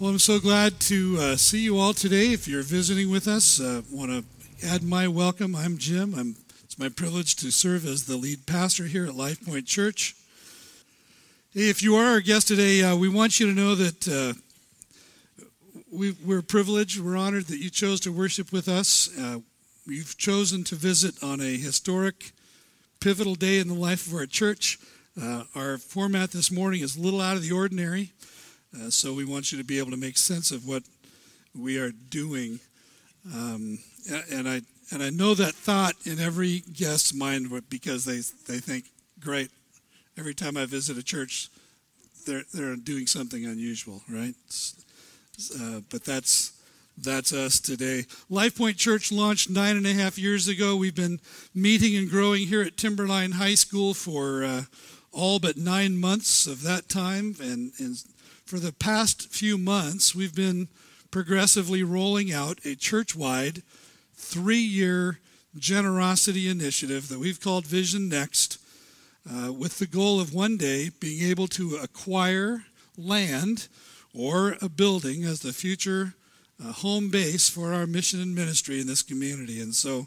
Well, I'm so glad to uh, see you all today. If you're visiting with us, uh, want to add my welcome. I'm Jim. I'm, it's my privilege to serve as the lead pastor here at Life Point Church. If you are our guest today, uh, we want you to know that uh, we, are privileged, we're honored that you chose to worship with us. Uh, you've chosen to visit on a historic, pivotal day in the life of our church. Uh, our format this morning is a little out of the ordinary. Uh, so we want you to be able to make sense of what we are doing. Um, and I and I know that thought in every guest's mind because they they think, great, every time I visit a church, they're they're doing something unusual, right? Uh, but that's that's us today. Life Point Church launched nine and a half years ago. We've been meeting and growing here at Timberline High School for uh, all but nine months of that time, and, and for the past few months, we've been progressively rolling out a church wide three year generosity initiative that we've called Vision Next, uh, with the goal of one day being able to acquire land or a building as the future uh, home base for our mission and ministry in this community. And so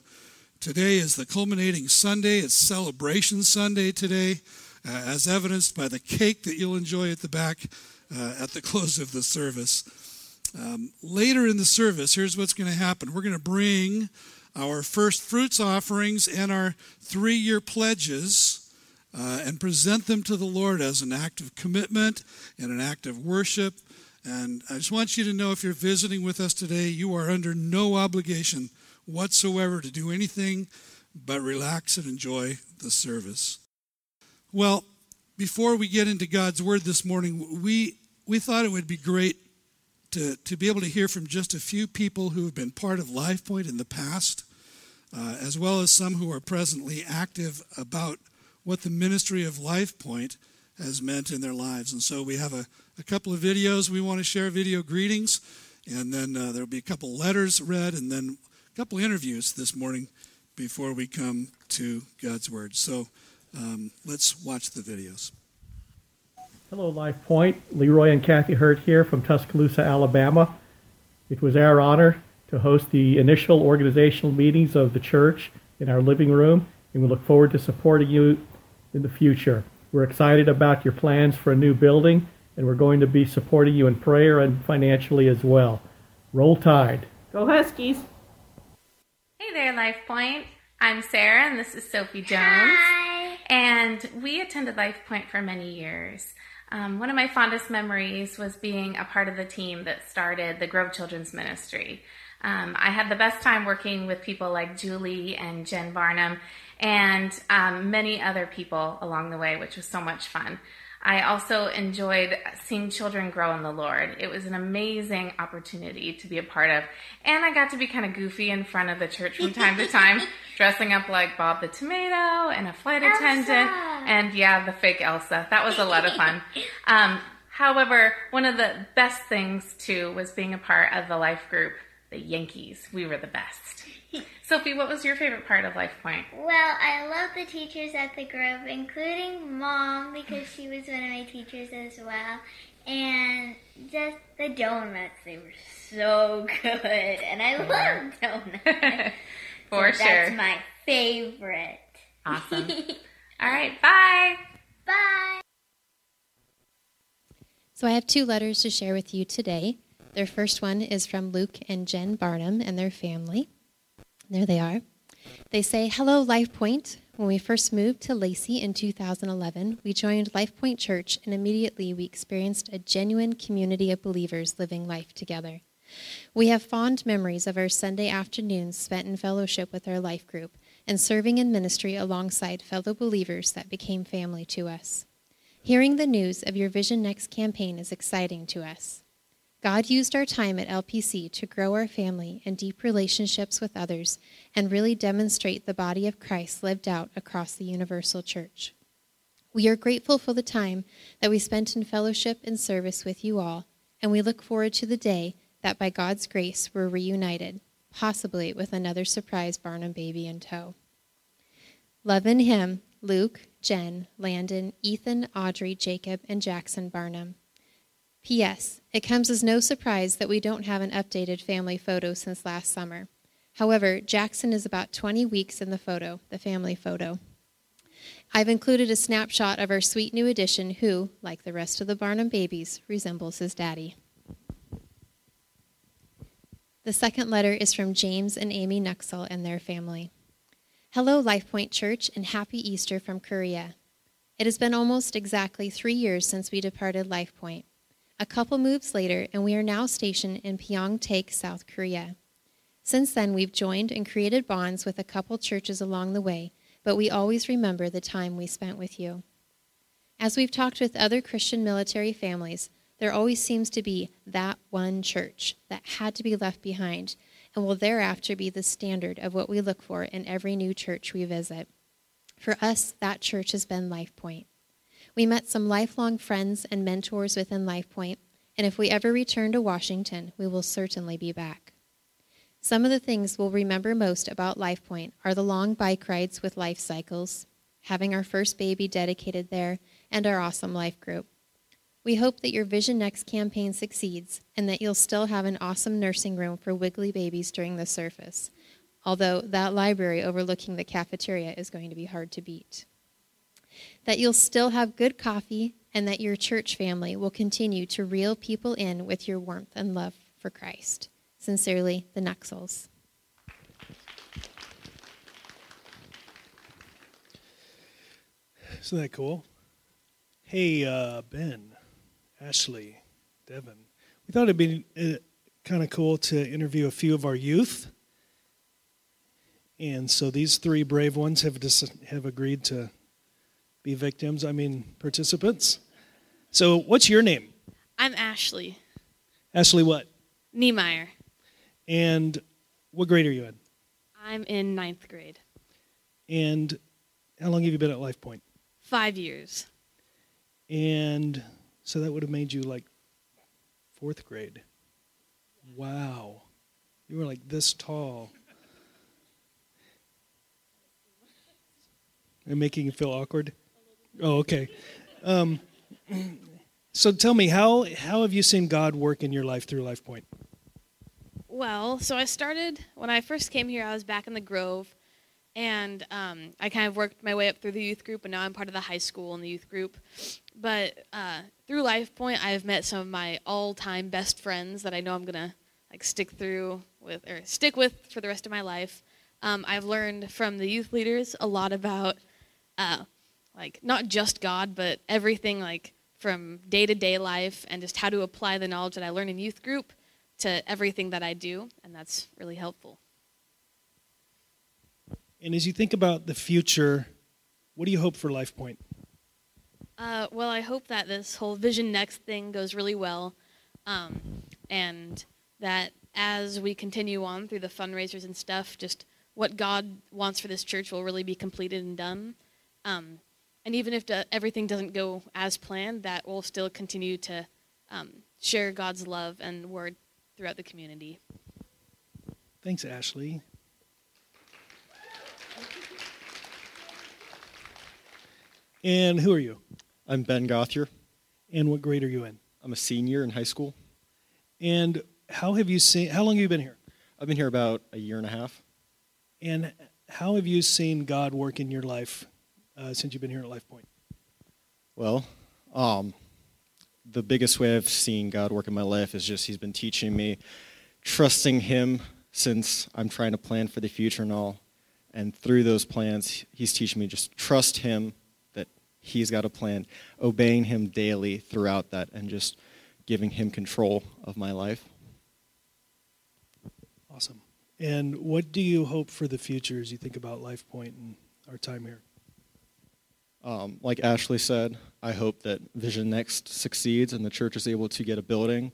today is the culminating Sunday, it's Celebration Sunday today, uh, as evidenced by the cake that you'll enjoy at the back uh, at the close of the service. Um, later in the service, here's what's going to happen we're going to bring our first fruits offerings and our three year pledges uh, and present them to the Lord as an act of commitment and an act of worship. And I just want you to know if you're visiting with us today, you are under no obligation whatsoever to do anything but relax and enjoy the service. Well, before we get into God's Word this morning, we we thought it would be great to, to be able to hear from just a few people who have been part of LifePoint in the past, uh, as well as some who are presently active about what the ministry of LifePoint has meant in their lives. And so we have a, a couple of videos we want to share, video greetings, and then uh, there'll be a couple letters read, and then a couple interviews this morning before we come to God's Word. So um, let's watch the videos. Hello, Life Point. Leroy and Kathy Hurt here from Tuscaloosa, Alabama. It was our honor to host the initial organizational meetings of the church in our living room, and we look forward to supporting you in the future. We're excited about your plans for a new building, and we're going to be supporting you in prayer and financially as well. Roll Tide. Go Huskies. Hey there, Life Point. I'm Sarah, and this is Sophie Jones. Hi. And we attended Life Point for many years. Um, one of my fondest memories was being a part of the team that started the Grove Children's Ministry. Um, I had the best time working with people like Julie and Jen Barnum and um, many other people along the way, which was so much fun. I also enjoyed seeing children grow in the Lord. It was an amazing opportunity to be a part of. And I got to be kind of goofy in front of the church from time to time, dressing up like Bob the Tomato and a flight Elsa. attendant. And yeah, the fake Elsa. That was a lot of fun. Um, however, one of the best things too was being a part of the life group, the Yankees. We were the best. Sophie, what was your favorite part of Life Point? Well, I love the teachers at the Grove, including Mom because she was one of my teachers as well, and just the donuts. They were so good, and I love donuts. For so sure. That's my favorite. Awesome. All right, bye. Bye. So I have two letters to share with you today. Their first one is from Luke and Jen Barnum and their family. There they are. They say, Hello, Life Point. When we first moved to Lacey in 2011, we joined Life Point Church, and immediately we experienced a genuine community of believers living life together. We have fond memories of our Sunday afternoons spent in fellowship with our life group and serving in ministry alongside fellow believers that became family to us. Hearing the news of your Vision Next campaign is exciting to us. God used our time at LPC to grow our family and deep relationships with others and really demonstrate the body of Christ lived out across the universal church. We are grateful for the time that we spent in fellowship and service with you all, and we look forward to the day that by God's grace we're reunited, possibly with another surprise Barnum baby in tow. Love in Him, Luke, Jen, Landon, Ethan, Audrey, Jacob, and Jackson Barnum. P.S. It comes as no surprise that we don't have an updated family photo since last summer. However, Jackson is about 20 weeks in the photo, the family photo. I've included a snapshot of our sweet new addition who, like the rest of the Barnum babies, resembles his daddy. The second letter is from James and Amy Nuxel and their family. Hello, LifePoint Church, and happy Easter from Korea. It has been almost exactly three years since we departed LifePoint. A couple moves later, and we are now stationed in Pyeongtaek, South Korea. Since then, we've joined and created bonds with a couple churches along the way, but we always remember the time we spent with you. As we've talked with other Christian military families, there always seems to be that one church that had to be left behind and will thereafter be the standard of what we look for in every new church we visit. For us, that church has been LifePoint. We met some lifelong friends and mentors within LifePoint, and if we ever return to Washington, we will certainly be back. Some of the things we'll remember most about LifePoint are the long bike rides with Life Cycles, having our first baby dedicated there, and our awesome life group. We hope that your Vision Next campaign succeeds and that you'll still have an awesome nursing room for wiggly babies during the surface, although that library overlooking the cafeteria is going to be hard to beat. That you'll still have good coffee and that your church family will continue to reel people in with your warmth and love for Christ. Sincerely, the Nuxels. Isn't that cool? Hey, uh, Ben, Ashley, Devin. We thought it'd be uh, kind of cool to interview a few of our youth. And so these three brave ones have, dis- have agreed to be victims, I mean, participants. So, what's your name? I'm Ashley Ashley, what? Niemeyer. And what grade are you in? I'm in ninth grade. And how long have you been at Life Point? Five years. And so that would have made you like fourth grade. Wow. You were like this tall. And making you feel awkward? Oh, okay. Um, so tell me, how, how have you seen God work in your life through Life Point? Well, so I started when I first came here. I was back in the Grove, and um, I kind of worked my way up through the youth group, and now I'm part of the high school and the youth group. But uh, through Life Point, I've met some of my all-time best friends that I know I'm gonna like stick through with or stick with for the rest of my life. Um, I've learned from the youth leaders a lot about uh, like not just God, but everything like from day to day life and just how to apply the knowledge that I learn in youth group to everything that I do, and that's really helpful. And as you think about the future, what do you hope for Life Point? Uh, well, I hope that this whole Vision Next thing goes really well, um, and that as we continue on through the fundraisers and stuff, just what God wants for this church will really be completed and done. Um, and even if the, everything doesn't go as planned, that we'll still continue to um, share God's love and word throughout the community. Thanks, Ashley. And who are you? I'm Ben Gothier. And what grade are you in? I'm a senior in high school. And how have you seen? How long have you been here? I've been here about a year and a half. And how have you seen God work in your life uh, since you've been here at Life Point? Well, um, the biggest way I've seen God work in my life is just He's been teaching me trusting Him since I'm trying to plan for the future and all. And through those plans, He's teaching me just trust Him that He's got a plan, obeying Him daily throughout that, and just giving Him control of my life. Awesome. And what do you hope for the future as you think about Life Point and our time here? Um, like Ashley said, I hope that Vision Next succeeds and the church is able to get a building.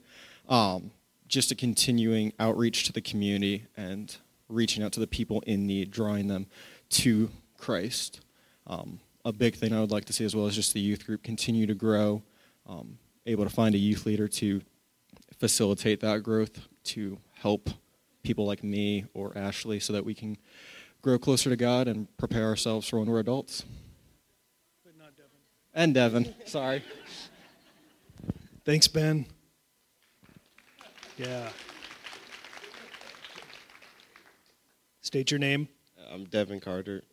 Um, just a continuing outreach to the community and reaching out to the people in need, drawing them to Christ. Um, a big thing I would like to see as well is just the youth group continue to grow, um, able to find a youth leader to facilitate that growth, to help people like me or Ashley so that we can grow closer to God and prepare ourselves for when we're adults. And Devin, sorry. Thanks, Ben. Yeah. State your name I'm Devin Carter.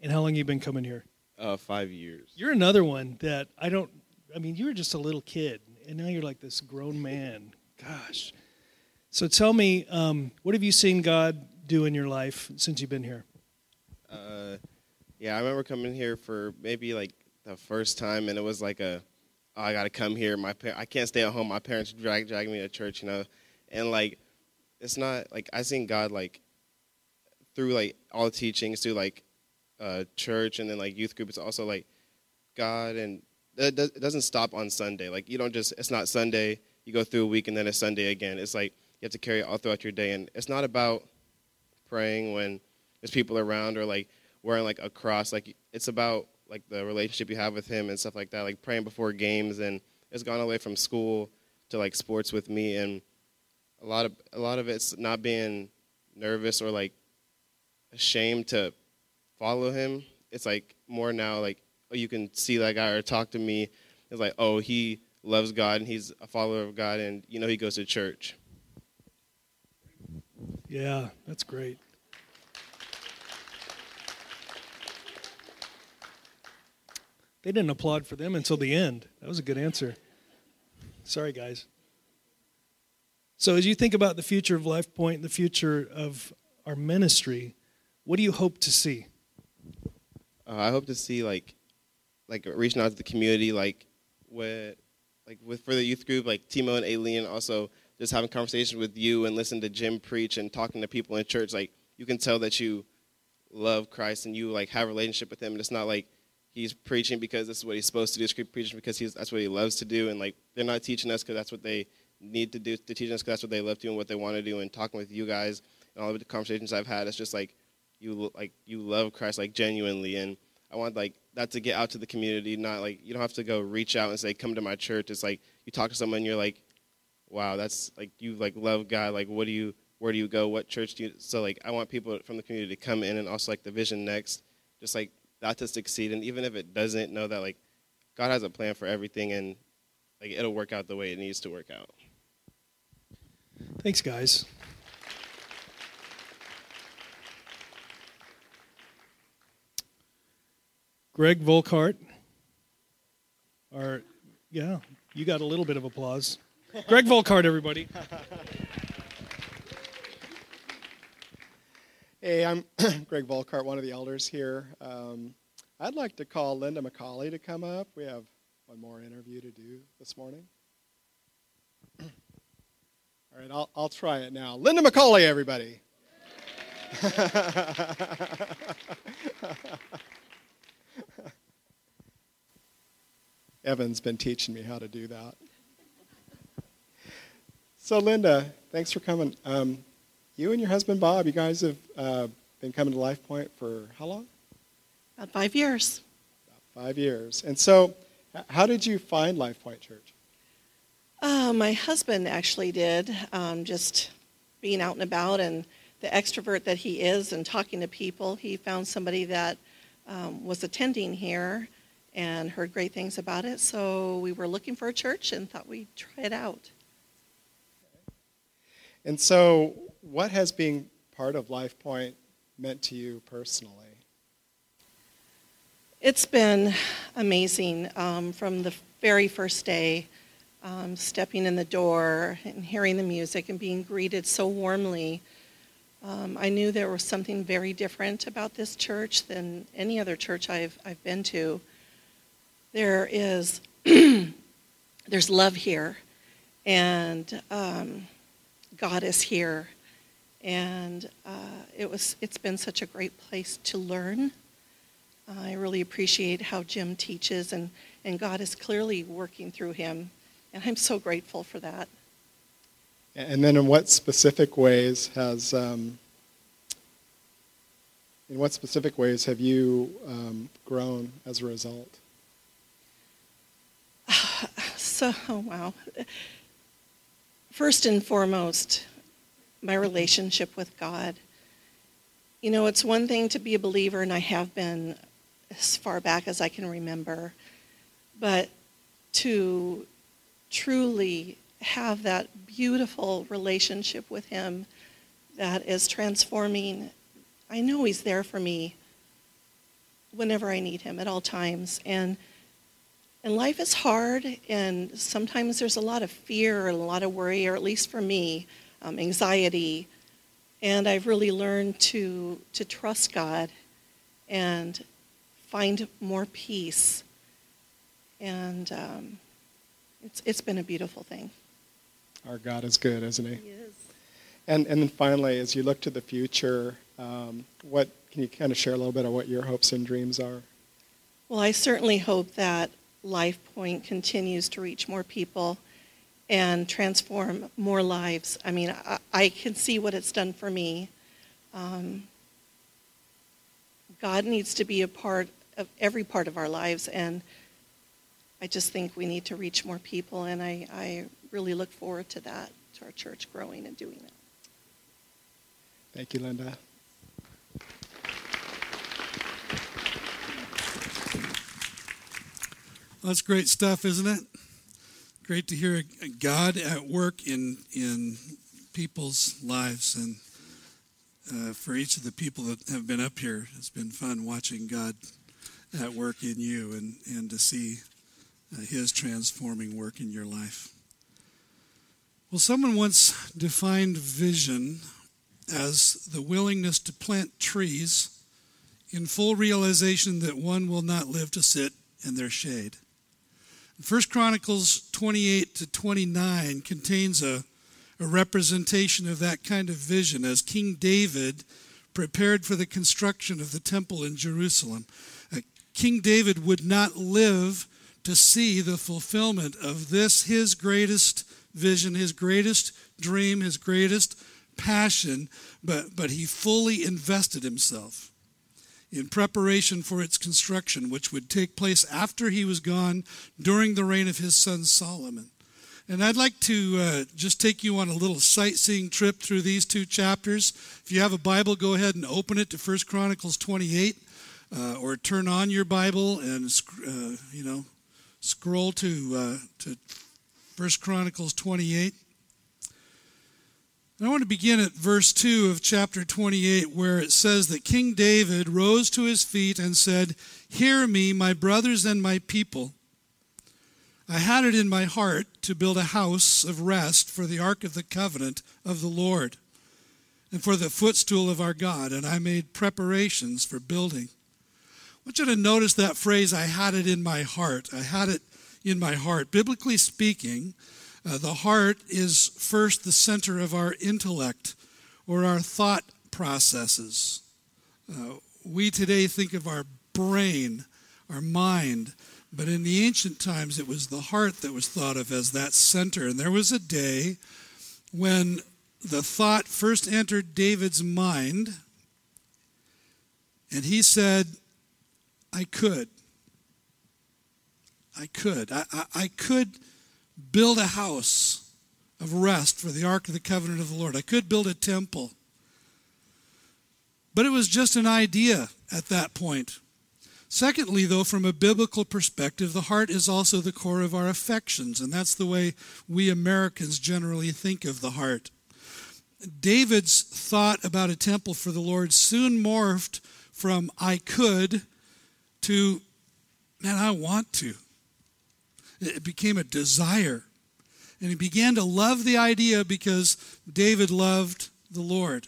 and how long you been coming here. Uh, five years. You're another one that I don't. I mean, you were just a little kid, and now you're like this grown man. Gosh. So tell me, um, what have you seen God do in your life since you've been here? Uh, yeah, I remember coming here for maybe like the first time, and it was like a, oh, I got to come here. My par- I can't stay at home. My parents drag drag me to church, you know, and like, it's not like I seen God like through like all the teachings through like uh, church and then like youth group. It's also like God and it doesn't stop on Sunday. Like you don't just it's not Sunday. You go through a week and then it's Sunday again. It's like you have to carry it all throughout your day, and it's not about praying when there's people around or like wearing like a cross. Like it's about like the relationship you have with Him and stuff like that. Like praying before games, and it's gone away from school to like sports with me, and a lot of a lot of it's not being nervous or like ashamed to follow Him. It's like more now like oh you can see that guy or talk to me. It's like oh he loves God and he's a follower of God, and you know he goes to church. Yeah, that's great. They didn't applaud for them until the end. That was a good answer. Sorry, guys. So, as you think about the future of Life Point, the future of our ministry, what do you hope to see? Uh, I hope to see like, like reaching out to the community, like with, like with for the youth group, like Timo and Aileen, also just having conversations with you and listening to Jim preach and talking to people in church. Like you can tell that you love Christ and you like have a relationship with Him. And it's not like he's preaching because this is what he's supposed to do. He's preaching because he's that's what he loves to do. And like they're not teaching us because that's what they need to do. To teach us because that's what they love to do and what they want to do. And talking with you guys and all of the conversations I've had, it's just like you like you love Christ like genuinely and I want like that to get out to the community not like you don't have to go reach out and say come to my church it's like you talk to someone you're like wow that's like you like love God like what do you where do you go what church do you so like I want people from the community to come in and also like the vision next just like that to succeed and even if it doesn't know that like God has a plan for everything and like it'll work out the way it needs to work out Thanks, guys. Greg Volkart. Our, yeah, you got a little bit of applause. Greg Volkart, everybody. Hey, I'm Greg Volkart, one of the elders here. Um, I'd like to call Linda McCauley to come up. We have one more interview to do this morning. All right, I'll, I'll try it now. Linda McCauley, everybody. Evan's been teaching me how to do that. So, Linda, thanks for coming. Um, you and your husband Bob, you guys have uh, been coming to Life Point for how long? About five years. About Five years. And so, how did you find Life Point Church? Uh, my husband actually did, um, just being out and about and the extrovert that he is and talking to people. He found somebody that um, was attending here and heard great things about it. So we were looking for a church and thought we'd try it out. And so, what has being part of Life Point meant to you personally? It's been amazing um, from the very first day, um, stepping in the door and hearing the music and being greeted so warmly. Um, I knew there was something very different about this church than any other church I've, I've been to. There is there's love here, and um, God is here, and uh, it was it's been such a great place to learn. I really appreciate how Jim teaches, and, and God is clearly working through him, and I'm so grateful for that. And then, in what specific ways has um, in what specific ways have you um, grown as a result? So, oh, wow. First and foremost, my relationship with God. You know, it's one thing to be a believer, and I have been as far back as I can remember, but to truly have that beautiful relationship with Him that is transforming. I know He's there for me whenever I need Him at all times. And, and life is hard, and sometimes there's a lot of fear and a lot of worry, or at least for me, um, anxiety. And I've really learned to, to trust God and find more peace. And um, it's, it's been a beautiful thing. Our God is good, isn't He? He is. And, and then finally, as you look to the future, um, what can you kind of share a little bit of what your hopes and dreams are? Well, I certainly hope that Life Point continues to reach more people and transform more lives. I mean, I, I can see what it's done for me. Um, God needs to be a part of every part of our lives, and I just think we need to reach more people, and I, I really look forward to that, to our church growing and doing that. Thank you, Linda. That's great stuff, isn't it? Great to hear God at work in in people's lives, and uh, for each of the people that have been up here, it's been fun watching God at work in you, and and to see uh, His transforming work in your life. Well, someone once defined vision as the willingness to plant trees in full realization that one will not live to sit in their shade. First Chronicles 28 to 29 contains a, a representation of that kind of vision as King David prepared for the construction of the temple in Jerusalem. Uh, King David would not live to see the fulfillment of this, his greatest vision, his greatest dream, his greatest passion, but, but he fully invested himself in preparation for its construction, which would take place after he was gone during the reign of his son Solomon. And I'd like to uh, just take you on a little sightseeing trip through these two chapters. If you have a Bible, go ahead and open it to 1 Chronicles 28, uh, or turn on your Bible and uh, you know scroll to uh, to 1 Chronicles 28. I want to begin at verse 2 of chapter 28, where it says that King David rose to his feet and said, Hear me, my brothers and my people. I had it in my heart to build a house of rest for the ark of the covenant of the Lord and for the footstool of our God, and I made preparations for building. I want you to notice that phrase, I had it in my heart. I had it in my heart. Biblically speaking, uh, the heart is first the center of our intellect or our thought processes. Uh, we today think of our brain, our mind, but in the ancient times it was the heart that was thought of as that center. And there was a day when the thought first entered David's mind, and he said, I could. I could. I, I, I could build a house of rest for the Ark of the Covenant of the Lord. I could build a temple. But it was just an idea at that point. Secondly, though, from a biblical perspective, the heart is also the core of our affections, and that's the way we Americans generally think of the heart. David's thought about a temple for the Lord soon morphed from I could to, man, I want to. It became a desire. And he began to love the idea because David loved the Lord.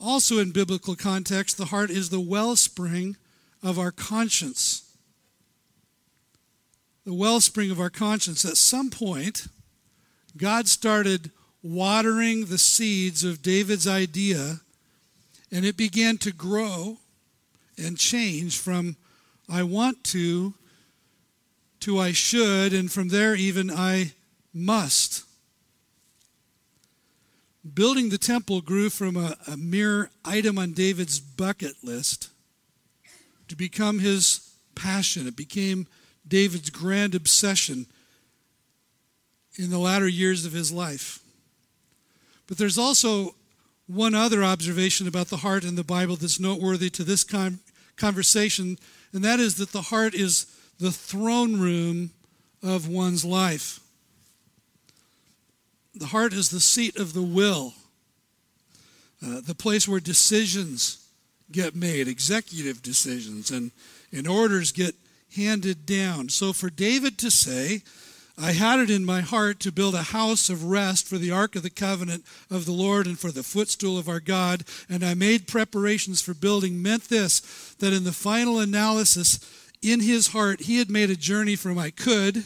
Also, in biblical context, the heart is the wellspring of our conscience. The wellspring of our conscience. At some point, God started watering the seeds of David's idea, and it began to grow and change from I want to to I should, and from there even I must. Building the temple grew from a, a mere item on David's bucket list to become his passion. It became David's grand obsession in the latter years of his life. But there's also one other observation about the heart in the Bible that's noteworthy to this con- conversation, and that is that the heart is the throne room of one's life. the heart is the seat of the will, uh, the place where decisions get made, executive decisions, and, and orders get handed down. So for David to say, I had it in my heart to build a house of rest for the ark of the covenant of the Lord and for the footstool of our God, and I made preparations for building, meant this that in the final analysis, in his heart, he had made a journey from I could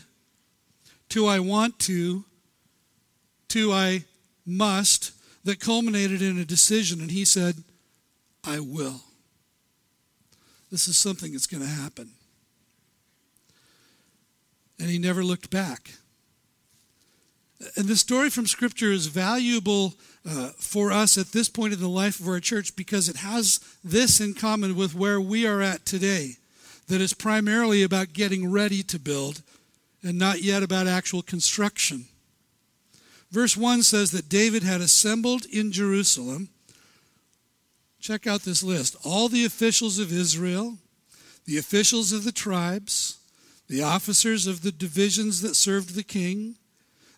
to I want to to I must that culminated in a decision, and he said, I will. This is something that's going to happen and he never looked back. And the story from Scripture is valuable uh, for us at this point in the life of our church because it has this in common with where we are at today that is primarily about getting ready to build and not yet about actual construction. Verse 1 says that David had assembled in Jerusalem. Check out this list all the officials of Israel, the officials of the tribes, the officers of the divisions that served the king,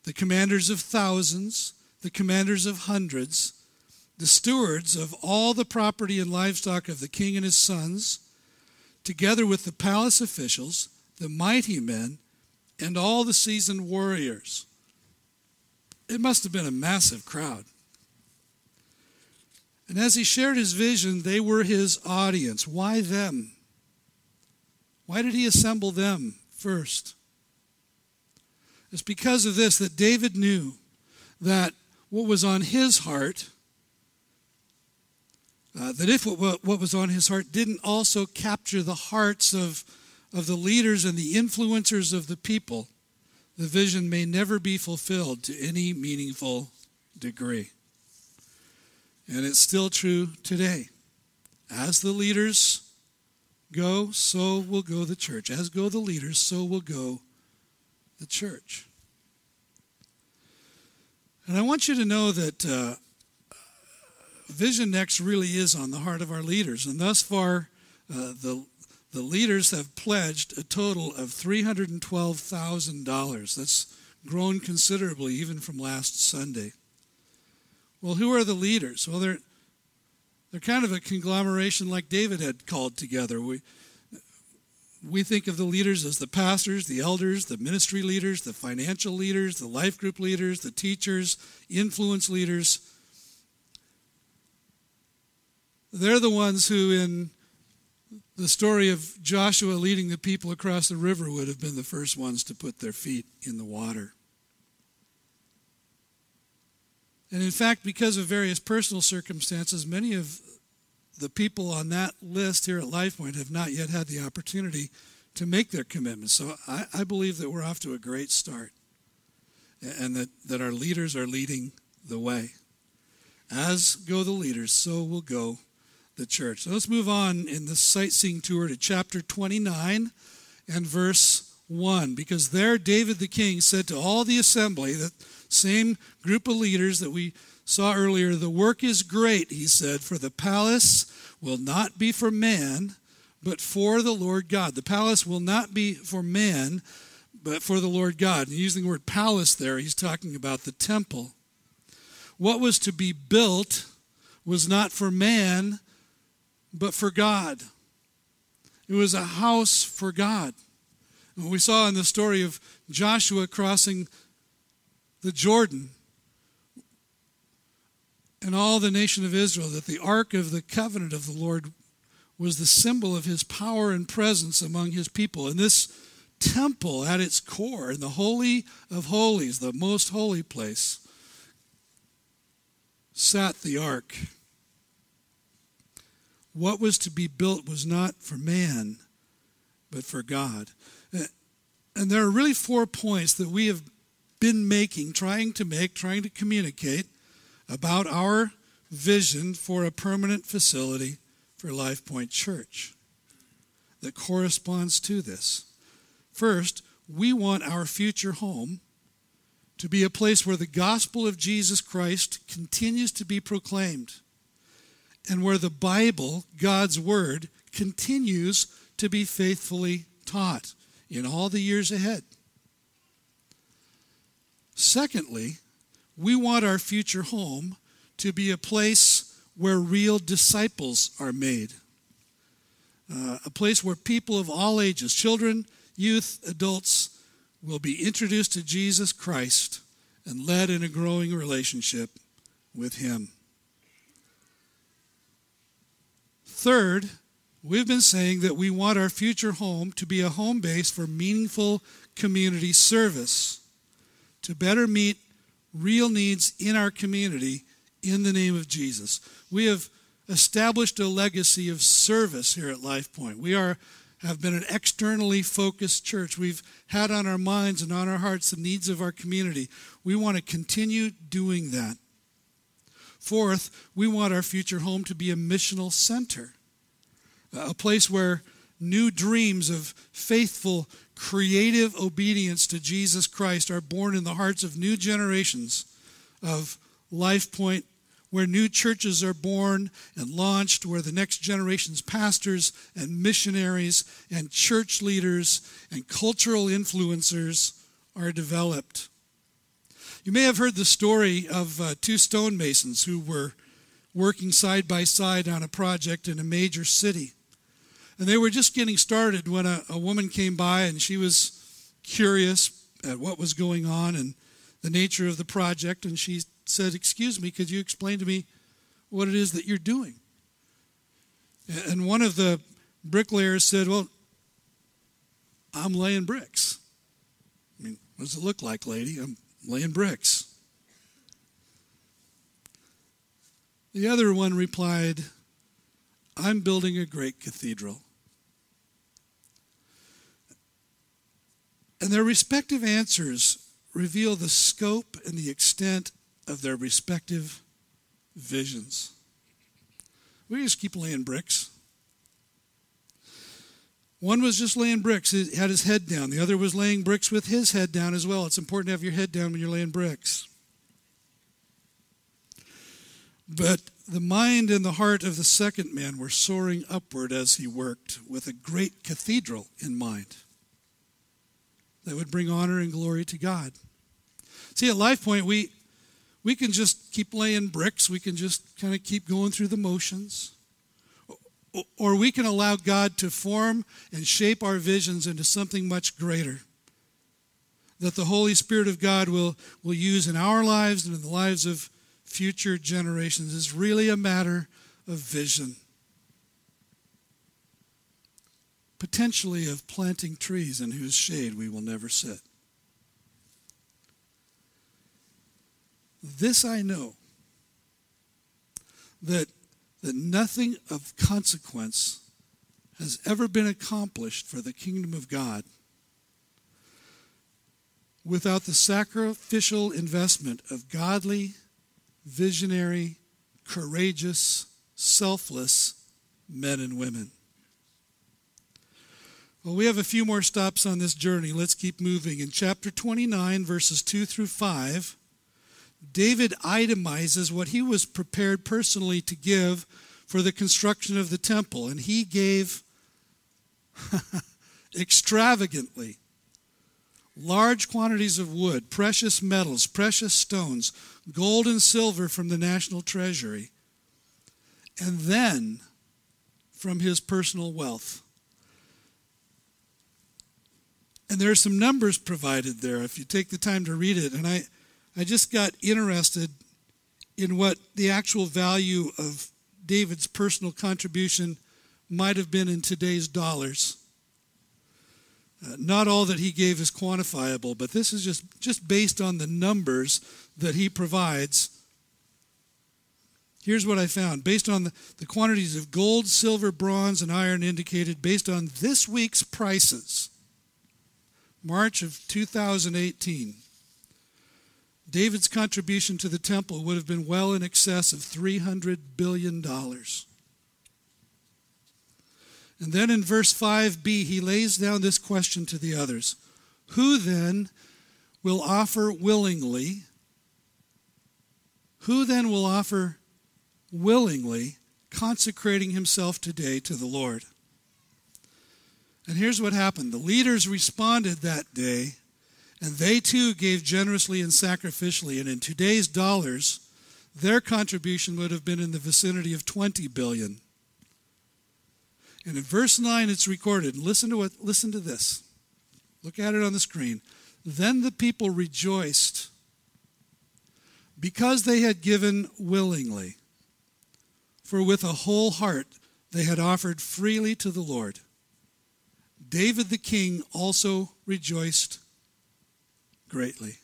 the commanders of thousands, the commanders of hundreds, the stewards of all the property and livestock of the king and his sons, together with the palace officials, the mighty men, and all the seasoned warriors. It must have been a massive crowd. And as he shared his vision, they were his audience. Why them? Why did he assemble them? first. It's because of this that David knew that what was on his heart, uh, that if what, what was on his heart didn't also capture the hearts of, of the leaders and the influencers of the people, the vision may never be fulfilled to any meaningful degree. And it's still true today. As the leaders go, so will go the church. As go the leaders, so will go the church. And I want you to know that uh, Vision Next really is on the heart of our leaders. And thus far, uh, the, the leaders have pledged a total of $312,000. That's grown considerably even from last Sunday. Well, who are the leaders? Well, they're they're kind of a conglomeration like David had called together. We, we think of the leaders as the pastors, the elders, the ministry leaders, the financial leaders, the life group leaders, the teachers, influence leaders. They're the ones who, in the story of Joshua leading the people across the river, would have been the first ones to put their feet in the water. And in fact, because of various personal circumstances, many of the people on that list here at LifePoint have not yet had the opportunity to make their commitment. So I, I, believe that we're off to a great start and that, that our leaders are leading the way. As go the leaders, so will go the church. So let's move on in the sightseeing tour to chapter 29 and verse 1, because there David the king said to all the assembly that same group of leaders that we saw earlier. The work is great, he said, for the palace will not be for man, but for the Lord God. The palace will not be for man, but for the Lord God. And using the word palace there, he's talking about the temple. What was to be built was not for man, but for God. It was a house for God. And we saw in the story of Joshua crossing the Jordan and all the nation of Israel that the ark of the covenant of the Lord was the symbol of his power and presence among his people. And this temple at its core, in the Holy of Holies, the most holy place, sat the ark. What was to be built was not for man, but for God. And there are really four points that we have been making, trying to make, trying to communicate about our vision for a permanent facility for Life Point Church that corresponds to this. First, we want our future home to be a place where the gospel of Jesus Christ continues to be proclaimed and where the Bible, God's Word, continues to be faithfully taught in all the years ahead. Secondly, we want our future home to be a place where real disciples are made. Uh, a place where people of all ages, children, youth, adults, will be introduced to Jesus Christ and led in a growing relationship with Him. Third, we've been saying that we want our future home to be a home base for meaningful community service to better meet real needs in our community in the name of Jesus. We have established a legacy of service here at LifePoint. We are have been an externally focused church. We've had on our minds and on our hearts the needs of our community. We want to continue doing that. Fourth, we want our future home to be a missional center, a place where new dreams of faithful, creative obedience to Jesus Christ are born in the hearts of new generations of LifePoint where new churches are born and launched, where the next generation's pastors and missionaries and church leaders and cultural influencers are developed. You may have heard the story of uh, two stonemasons who were working side by side on a project in a major city. And they were just getting started when a, a woman came by and she was curious at what was going on and the nature of the project. And she said, Excuse me, could you explain to me what it is that you're doing? And one of the bricklayers said, Well, I'm laying bricks. I mean, what does it look like, lady? I'm laying bricks. The other one replied, I'm building a great cathedral. And their respective answers reveal the scope and the extent of their respective visions. We just keep laying bricks. One was just laying bricks, he had his head down. The other was laying bricks with his head down as well. It's important to have your head down when you're laying bricks. But the mind and the heart of the second man were soaring upward as he worked, with a great cathedral in mind that would bring honor and glory to God. See, at LifePoint, we, we can just keep laying bricks. We can just kind of keep going through the motions. Or we can allow God to form and shape our visions into something much greater that the Holy Spirit of God will, will use in our lives and in the lives of future generations. is really a matter of vision. Potentially of planting trees in whose shade we will never sit. This I know that, that nothing of consequence has ever been accomplished for the kingdom of God without the sacrificial investment of godly, visionary, courageous, selfless men and women. Well, we have a few more stops on this journey. Let's keep moving. In chapter 29, verses 2 through 5, David itemizes what he was prepared personally to give for the construction of the temple, and he gave extravagantly large quantities of wood, precious metals, precious stones, gold and silver from the national treasury, and then from his personal wealth. And there are some numbers provided there if you take the time to read it. And I, I just got interested in what the actual value of David's personal contribution might have been in today's dollars. Uh, not all that he gave is quantifiable, but this is just, just based on the numbers that he provides. Here's what I found. Based on the, the quantities of gold, silver, bronze, and iron indicated, based on this week's prices, March of 2018, David's contribution to the temple would have been well in excess of $300 billion. And then in verse 5b, he lays down this question to the others Who then will offer willingly? Who then will offer willingly, consecrating himself today to the Lord? And here's what happened the leaders responded that day And they too gave generously and sacrificially. And in today's dollars, their contribution would have been in the vicinity of 20 billion. And in verse 9 it's recorded. Listen to what listen to this. Look at it on the screen. Then the people rejoiced because they had given willingly. For with a whole heart they had offered freely to the Lord. David the king also rejoiced greatly.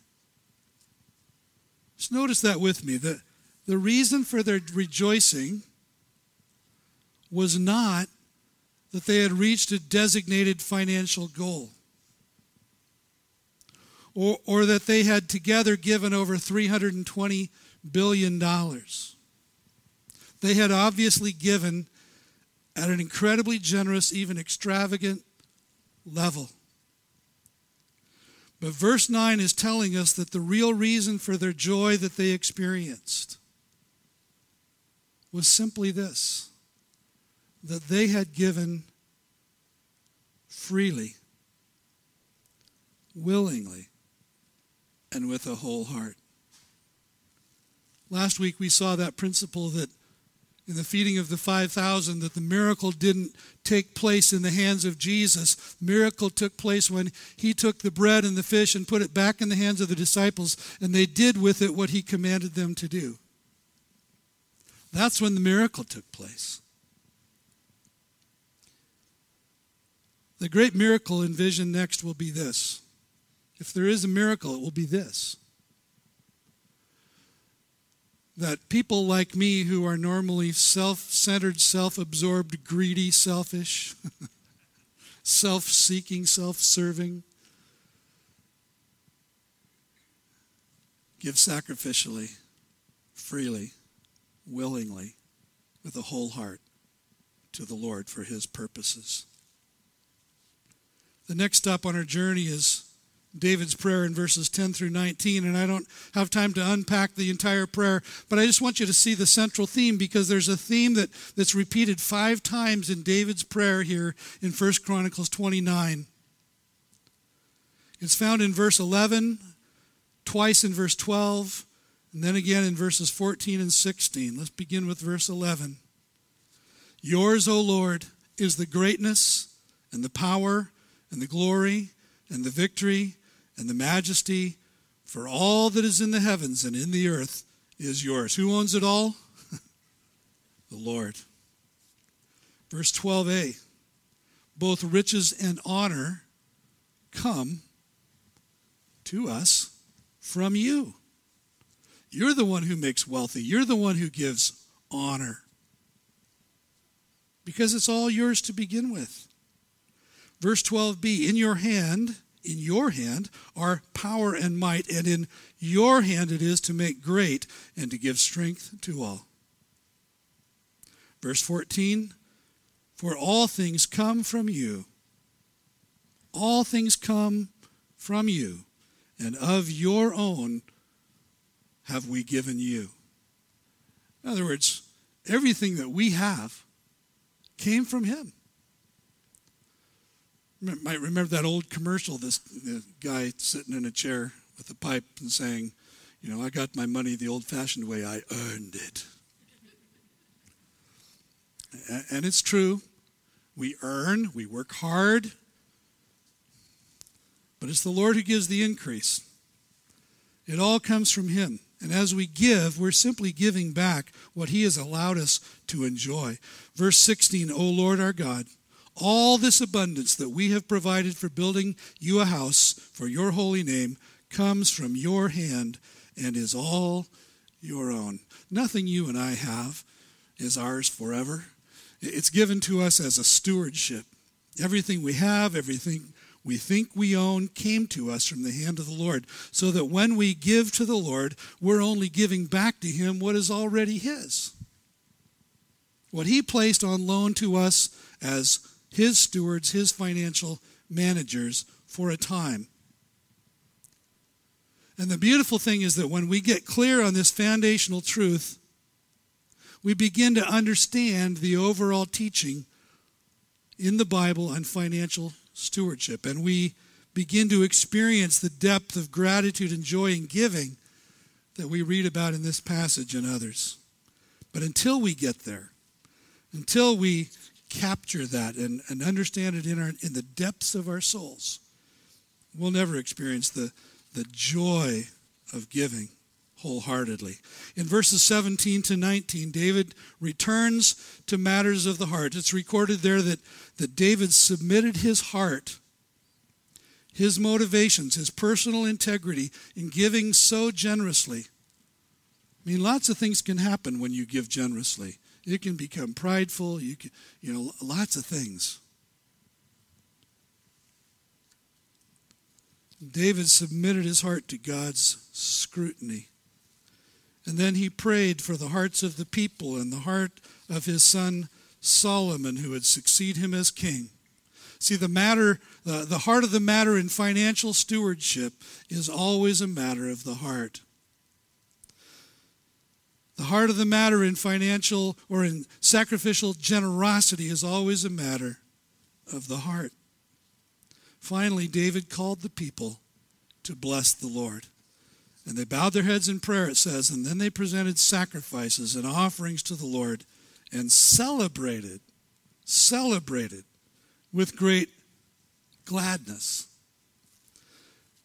Just notice that with me. The, the reason for their rejoicing was not that they had reached a designated financial goal or, or that they had together given over $320 billion. They had obviously given at an incredibly generous, even extravagant level. But verse 9 is telling us that the real reason for their joy that they experienced was simply this that they had given freely, willingly, and with a whole heart. Last week we saw that principle that in the feeding of the 5,000 that the miracle didn't take place in the hands of Jesus. Miracle took place when he took the bread and the fish and put it back in the hands of the disciples, and they did with it what he commanded them to do. That's when the miracle took place. The great miracle in Vision Next will be this. If there is a miracle, it will be this that people like me who are normally self centered, self absorbed, greedy, selfish, self seeking, self serving, give sacrificially, freely, willingly, with a whole heart to the Lord for his purposes. The next stop on our journey is David's prayer in verses 10 through 19, and I don't have time to unpack the entire prayer, but I just want you to see the central theme because there's a theme that, that's repeated five times in David's prayer here in 1 Chronicles 29. It's found in verse 11, twice in verse 12, and then again in verses 14 and 16. Let's begin with verse 11. Yours, O Lord, is the greatness and the power and the glory and the victory and the majesty, for all that is in the heavens and in the earth is yours. Who owns it all? the Lord. Verse 12a Both riches and honor come to us from you. You're the one who makes wealthy, you're the one who gives honor. Because it's all yours to begin with. Verse 12b In your hand, in your hand are power and might, and in your hand it is to make great and to give strength to all. Verse 14 For all things come from you. All things come from you, and of your own have we given you. In other words, everything that we have came from Him might remember that old commercial this guy sitting in a chair with a pipe and saying, You know, I got my money the old fashioned way, I earned it. And it's true. We earn, we work hard, but it's the Lord who gives the increase. It all comes from Him. And as we give, we're simply giving back what He has allowed us to enjoy. Verse 16, O Lord our God, all this abundance that we have provided for building you a house for your holy name comes from your hand and is all your own. Nothing you and I have is ours forever. It's given to us as a stewardship. Everything we have, everything we think we own, came to us from the hand of the Lord. So that when we give to the Lord, we're only giving back to Him what is already His. What He placed on loan to us as his stewards, his financial managers for a time. And the beautiful thing is that when we get clear on this foundational truth, we begin to understand the overall teaching in the Bible on financial stewardship. And we begin to experience the depth of gratitude and joy and giving that we read about in this passage and others. But until we get there, until we capture that and, and understand it in, our, in the depths of our souls, we'll never experience the, the joy of giving wholeheartedly. In verses 17 to 19, David returns to matters of the heart. It's recorded there that, that David submitted his heart, his motivations, his personal integrity in giving so generously. I mean, lots of things can happen when you give generously. You can become prideful, you can, you know, lots of things. David submitted his heart to God's scrutiny. And then he prayed for the hearts of the people and the heart of his son Solomon, who would succeed him as king. See, the matter, uh, the heart of the matter in financial stewardship is always a matter of the heart. Heart of the matter in financial or in sacrificial generosity is always a matter of the heart. Finally, David called the people to bless the Lord. And they bowed their heads in prayer, it says, and then they presented sacrifices and offerings to the Lord and celebrated, celebrated with great gladness.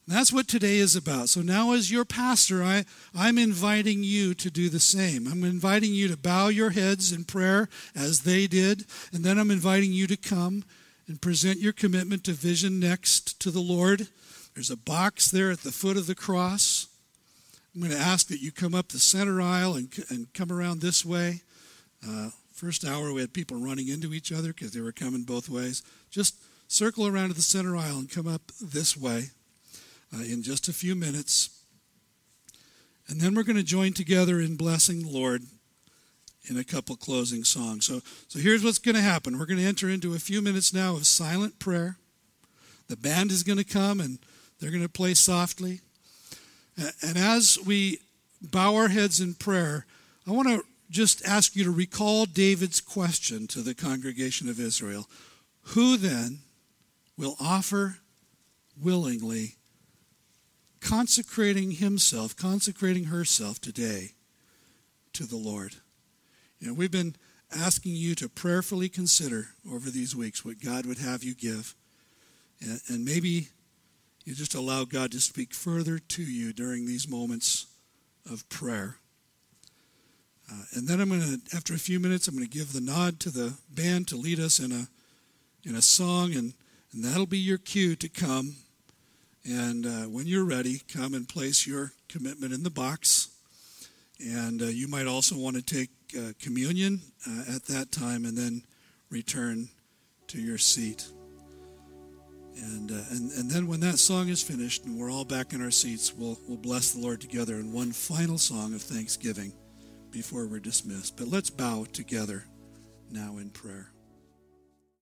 That's what today is about. So now, as your pastor, I, I'm inviting you to do the same. I'm inviting you to bow your heads in prayer as they did, and then I'm inviting you to come and present your commitment to Vision Next to the Lord. There's a box there at the foot of the cross. I'm going to ask that you come up the center aisle and, and come around this way. Uh, first hour, we had people running into each other because they were coming both ways. Just circle around to the center aisle and come up this way uh, in just a few minutes. And then we're going to join together in blessing the Lord in a couple closing songs. So, so here's what's going to happen. We're going to enter into a few minutes now of silent prayer. The band is going to come and they're going to play softly. And as we bow our heads in prayer, I want to just ask you to recall David's question to the congregation of Israel Who then will offer willingly, consecrating himself, consecrating herself today to the Lord? You know, we've been asking you to prayerfully consider over these weeks what God would have you give. And, and maybe you just allow God to speak further to you during these moments of prayer. Uh, and then I'm going to, after a few minutes, I'm going to give the nod to the band to lead us in a in a song, and, and that'll be your cue to come. And uh, when you're ready, come and place your commitment in the box. And uh, you might also want to take uh, communion uh, at that time and then return to your seat. And, uh, and, and then when that song is finished and we're all back in our seats, we'll, we'll bless the Lord together in one final song of thanksgiving before we're dismissed. But let's bow together now in prayer.